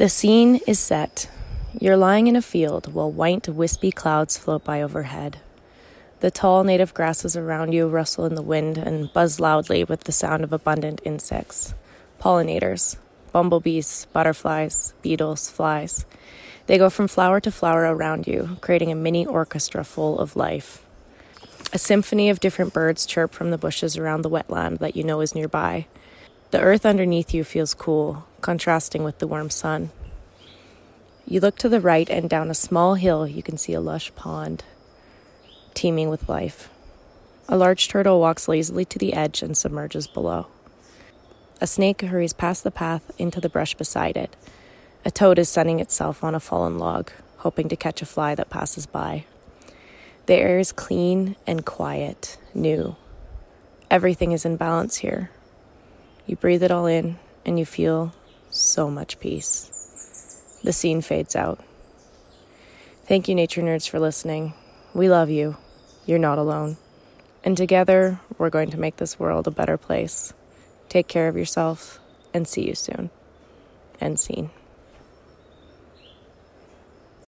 The scene is set. You're lying in a field while white, wispy clouds float by overhead. The tall native grasses around you rustle in the wind and buzz loudly with the sound of abundant insects pollinators, bumblebees, butterflies, beetles, flies. They go from flower to flower around you, creating a mini orchestra full of life. A symphony of different birds chirp from the bushes around the wetland that you know is nearby. The earth underneath you feels cool, contrasting with the warm sun. You look to the right, and down a small hill, you can see a lush pond teeming with life. A large turtle walks lazily to the edge and submerges below. A snake hurries past the path into the brush beside it. A toad is sunning itself on a fallen log, hoping to catch a fly that passes by. The air is clean and quiet, new. Everything is in balance here. You breathe it all in, and you feel so much peace. The scene fades out. Thank you, nature nerds, for listening. We love you. You're not alone. And together, we're going to make this world a better place. Take care of yourself and see you soon. End scene.